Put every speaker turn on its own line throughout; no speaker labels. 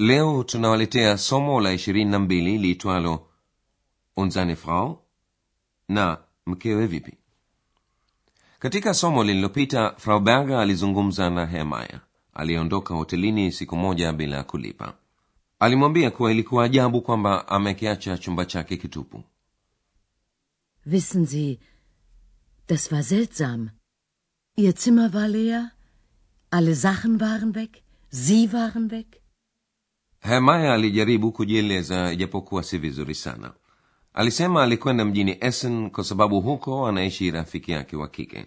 Leo tunawaletea somo la 22 liitwalo Und seine Frau na mkewe vipi. Katika somo lililopita Frau Berger alizungumza na Hemaya aliyeondoka hotelini siku moja bila kulipa. Alimwambia kuwa ilikuwa ajabu kwamba amekiacha chumba chake kitupu.
Wissen Sie, das war seltsam. Ihr Zimmer war leer, alle Sachen waren weg, Sie waren weg.
Hermaya alijaribu kujieleza ijapokuwa si vizuri sana. Alisema alikwenda mjini Essen kwa sababu huko anaishi rafiki yake wa kike.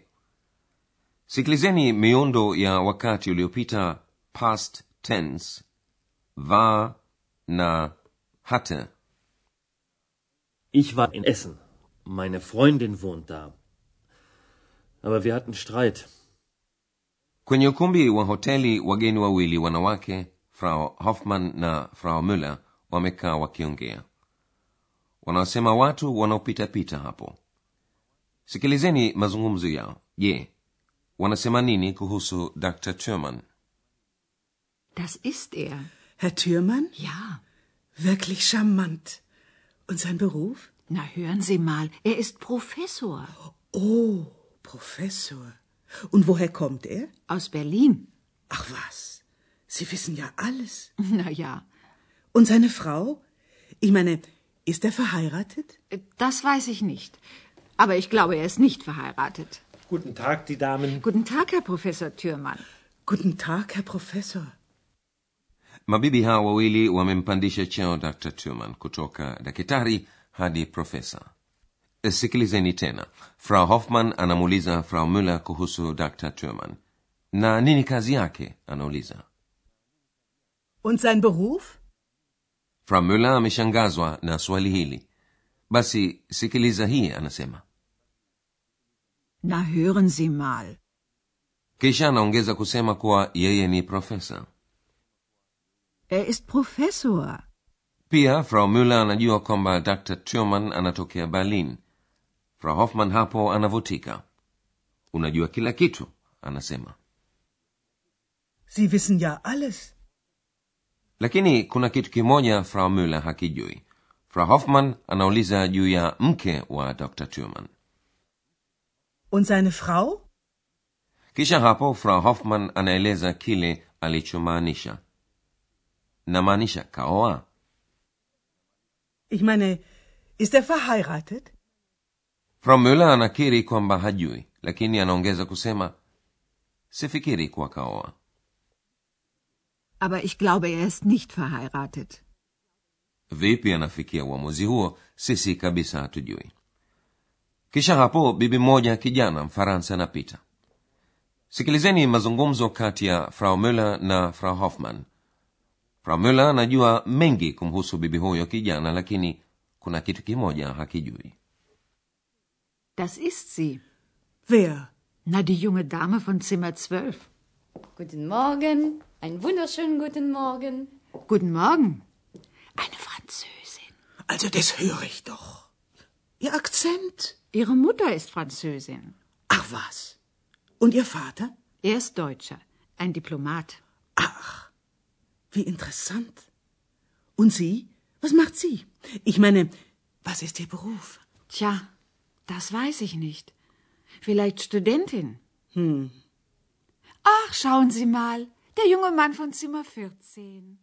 Sikilizeni miundo ya wakati uliopita past tense, war na hatte.
Ich war in Essen. Meine Freundin wohnt da. Aber wir hatten Streit.
Kwenye ukumbi wa hoteli wageni wawili wanawake, Frau Hoffman na Frau Müller, wamekaa wakiongea. Wanasema watu wanaopitapita hapo. Sikilizeni mazungumzo yao. Je, wanasema nini kuhusu Dr. Thurman?
Das ist er.
Herr Thürmann?
Ja.
Wirklich charmant. Und sein Beruf?
Na, hören Sie mal, er ist Professor
Oh, Professor. Und woher kommt er?
aus Berlin.
Ach was, Sie wissen ja alles.
Na ja,
Und seine Frau? Ich meine, ist er verheiratet?
das weiß ich nicht. Aber ich glaube, er ist nicht verheiratet.
Guten Tag, die Damen.
Guten Tag, Herr Professor Thürmann.
Guten Tag, Herr Professor.
Mabibi hawa wawili wamempandisha cheo Dr. Thurman kutoka daktari hadi profesa. Sikilizeni tena. Frau Hoffman anamuuliza Frau Müller kuhusu Dr. Thurman. Na nini kazi yake? anauliza.
Und sein Beruf?
Frau Müller ameshangazwa na swali hili. Basi sikiliza hii anasema.
Na, hören Sie mal.
Kisha anaongeza kusema kuwa yeye ni profesa.
Er ist Professor.
Pia Frau Müller anajua kwamba Dr. Thurman anatokea Berlin. Frau Hoffman hapo anavutika. Unajua kila kitu, anasema.
Sie wissen ja alles.
Lakini kuna kitu kimoja Frau muller hakijui. Frau Hoffman anauliza juu ya mke wa Dr. tuman
Und seine Frau?
Kisha hapo Frau Hoffman anaeleza kile alichomaanisha. Namaanisha kaoa.
Ich meine, ist er verheiratet?
Frau muller anakiri kwamba hajui, lakini anaongeza kusema sifikiri kuwa kaoa.
Aber ich glaube, er ist nicht verheiratet.
Vipi anafikia uamuzi huo, sisi kabisa hatujui. Kisha hapo bibi moja kijana Mfaransa anapita. Sikilizeni mazungumzo kati ya Frau Müller na Frau Hoffman. Frau Müller anajua mengi kumhusu bibi huyo kijana, lakini kuna kitu kimoja hakijui.
Das ist sie.
Wer?
Na, die junge Dame von Zimmer 12.
Guten Morgen, einen wunderschönen guten Morgen.
Guten Morgen. Eine Französin.
Also das höre ich doch. Ihr Akzent?
Ihre Mutter ist Französin.
Ach was. Und Ihr Vater?
Er ist Deutscher, ein Diplomat.
Ach, wie interessant. Und Sie? Was macht sie? Ich meine, was ist Ihr Beruf?
Tja, das weiß ich nicht. Vielleicht Studentin.
Hm.
Ach, schauen Sie mal, der junge Mann von Zimmer 14.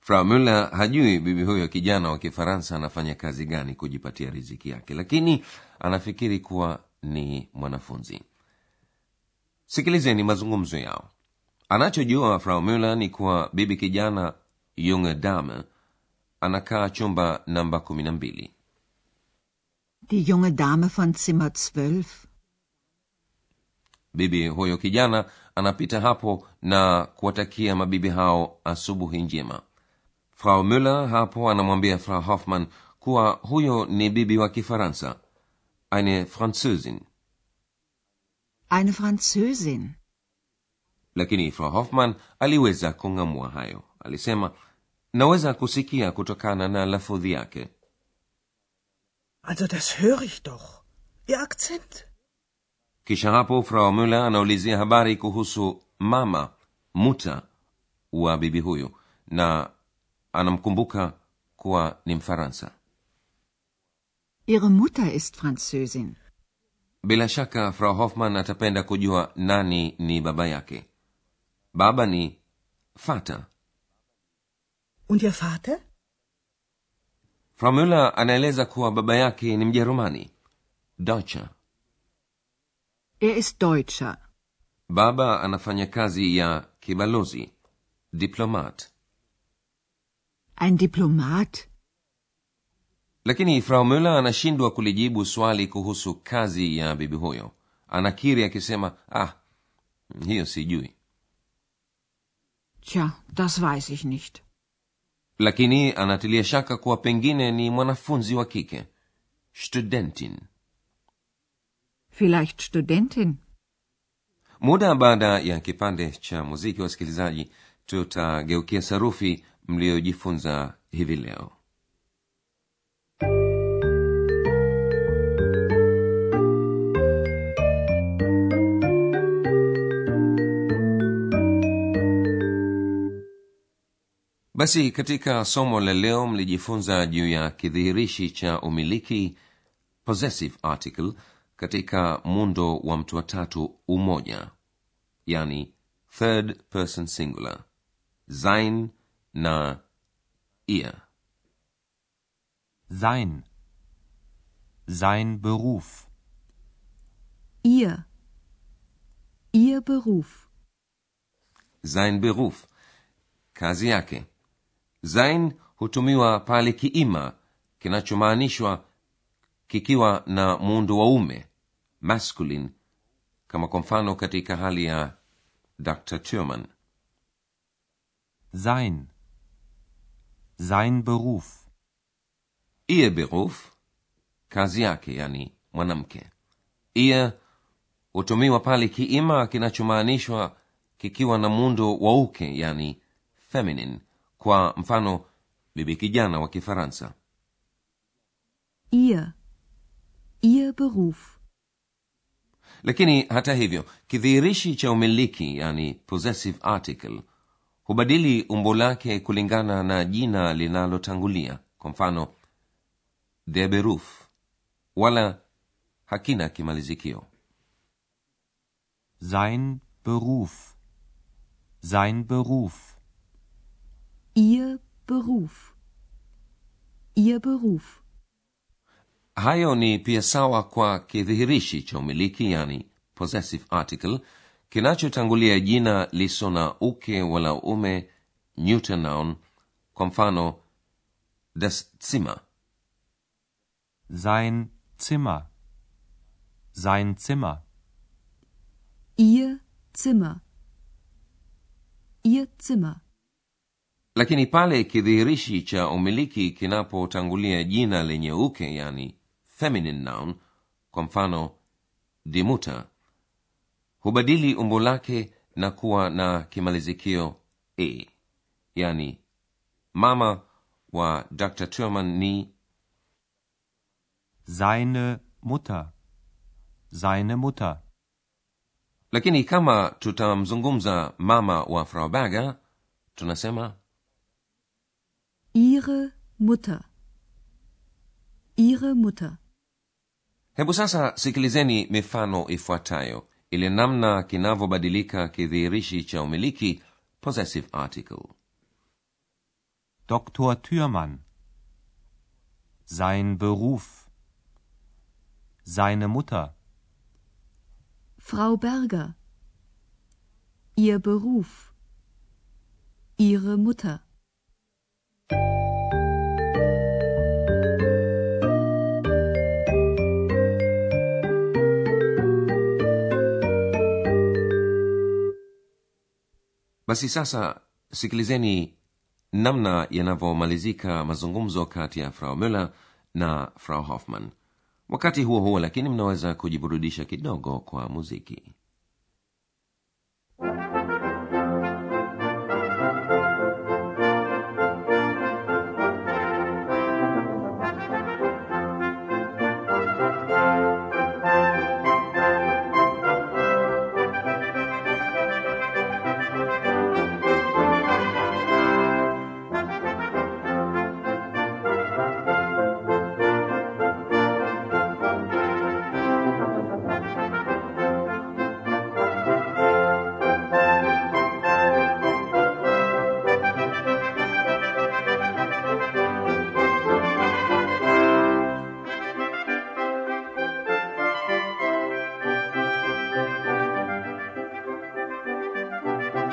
Frau Müller hajui bibi huyo kijana wa Kifaransa anafanya kazi gani kujipatia riziki yake, lakini anafikiri kuwa ni mwanafunzi. Sikilizeni mazungumzo yao. Anachojua Frau Müller ni kuwa bibi kijana junge dame anakaa chumba namba kumi na mbili.
Die junge Dame von Zimmer 12.
bibi huyo kijana anapita hapo na kuwatakia mabibi hao asubuhi njema frau müller hapo anamwambia frau hoffmann kuwa huyo ni bibi wa kifaransa eine französin
Eine Französin.
lakini frau hoffmann aliweza kung'amua hayo alisema naweza kusikia kutokana na lafudhi yake
Also das höre ich doch. Ihr Akzent.
Kisha hapo frau müller anaulizia habari kuhusu mama muta wa bibi huyu na anamkumbuka kuwa ni mfaransa
Ihre Mutter ist Französin.
bila shaka frau Hoffmann atapenda kujua nani ni baba yake baba ni fata
Und Ihr Vater?
frau müller anaeleza kuwa baba yake ni mjerumani deutscher
Er ist Deutscher.
baba anafanya kazi ya kibalozi diplomat
Ein Diplomat.
lakini frau müller anashindwa kulijibu swali kuhusu kazi ya bibi huyo anakiri akisema ah hiyo sijui
Tja, das weiß ich nicht.
lakini anatilia shaka kuwa pengine ni mwanafunzi wa kike studentin
Vielleicht Studentin.
muda baada ya kipande cha muziki wasikilizaji tutageukia sarufi mliojifunza hivi leo basi katika somo la leo mlijifunza juu ya kidhihirishi cha umiliki possessive article katika muundo wa mtu wa tatu umoja yani third person singular sein na ihr
Sein. Sein Beruf.
Ihr. Ihr Beruf.
sein beruf kazi yake sein hutumiwa pale kiima kinachomaanishwa kikiwa na muundo wa ume masculine kama kwa mfano katika hali ya dr turman
Sein. Sein Beruf.
ihr beruf kazi yake yani mwanamke ihr hutumiwa pale kiima kinachomaanishwa kikiwa na muundo wa uke yani feminine kwa mfano bibi kijana wa kifaransa
Ihr. Ihr Beruf.
Lakini hata hivyo kidhihirishi cha umiliki yani possessive article hubadili umbo lake kulingana na jina linalotangulia kwa mfano der beruf wala hakina kimalizikio
Sein Beruf. Sein Beruf.
Ihr Beruf. Ihr Beruf.
Hayo ni pia sawa kwa kidhihirishi cha umiliki yani possessive article kinachotangulia jina liso na uke wala ume neuter noun kwa mfano das zimmer
Sein Zimmer. Sein Zimmer.
Ihr Zimmer. Ihr Zimmer.
lakini pale kidhihirishi cha umiliki kinapotangulia jina lenye uke yani feminine noun kwa mfano die mutter hubadili umbo lake na kuwa na kimalizikio e yani mama wa dr turman ni
Seine Mutter. Seine Mutter.
lakini kama tutamzungumza mama wa frau berger tunasema
Ihre Mutter. Ihre Mutter.
Hebu sasa sikilizeni mifano ifuatayo ile namna kinavyobadilika kidhihirishi cha umiliki possessive article
Dr. Thürmann. Sein Beruf. Seine Mutter.
Frau Berger. Ihr Beruf. Ihre Mutter.
Basi sasa sikilizeni namna yanavyomalizika mazungumzo kati ya frau müller na frau hoffman wakati huo huo lakini mnaweza kujiburudisha kidogo kwa muziki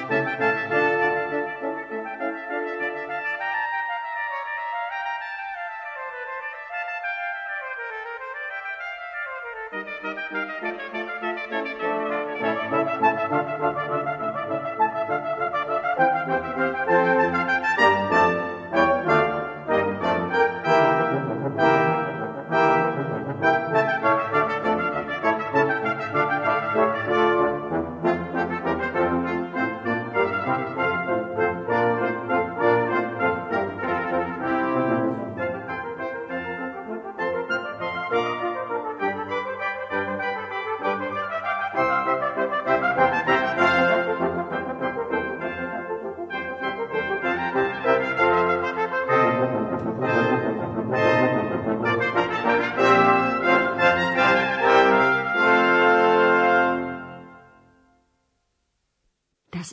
Das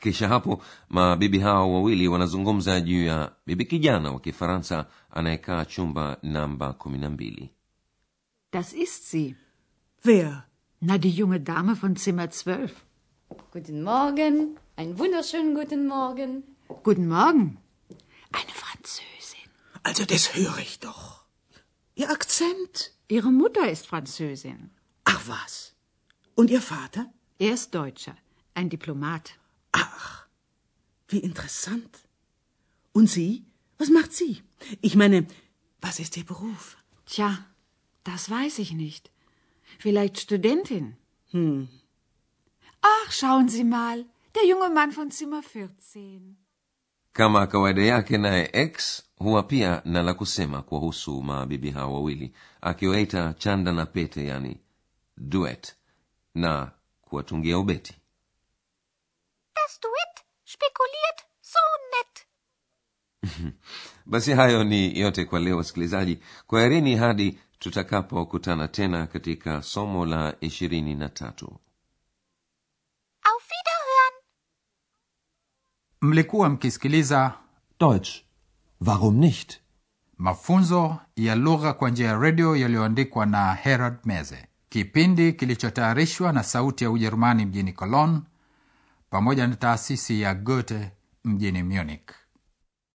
Kisha hapo mabibi hao wawili wanazungumza juu ya bibi kijana wa kifaransa anayekaa chumba namba kumi na mbili
Das ist sie.
Wer?
Na, die junge Dame von Zimmer 12.
Guten Morgen. Einen wunderschönen guten Morgen.
Guten Morgen. Eine Französin.
Also das höre ich doch. Ihr Akzent.
Ihre Mutter ist Französin.
Ach was. Und Ihr Vater?
Er ist Deutscher, ein Diplomat.
Ach, wie interessant. Und Sie? Was macht sie? Ich meine, was ist Ihr Beruf?
Tja, das weiß ich nicht. Vielleicht Studentin.
Hm.
Ach, schauen Sie mal, der junge Mann von Zimmer 14.
kama kawaida yake naye x huwa pia na la kusema kuwahusu mabibi hao wawili akiwaita chanda na pete yani duet na kuwatungia ubeti
Das it? spekuliert so net.
basi hayo ni yote kwa leo wasikilizaji kwaherini hadi tutakapokutana tena katika somo la ishirini na tatu
Auf Wiederhören.
mlikuwa mkisikiliza
Deutsch. Warum nicht?
mafunzo ya lugha kwa njia ya redio yaliyoandikwa na herald meze kipindi kilichotayarishwa na sauti ya ujerumani mjini cologne pamoja na taasisi ya goethe mjini munich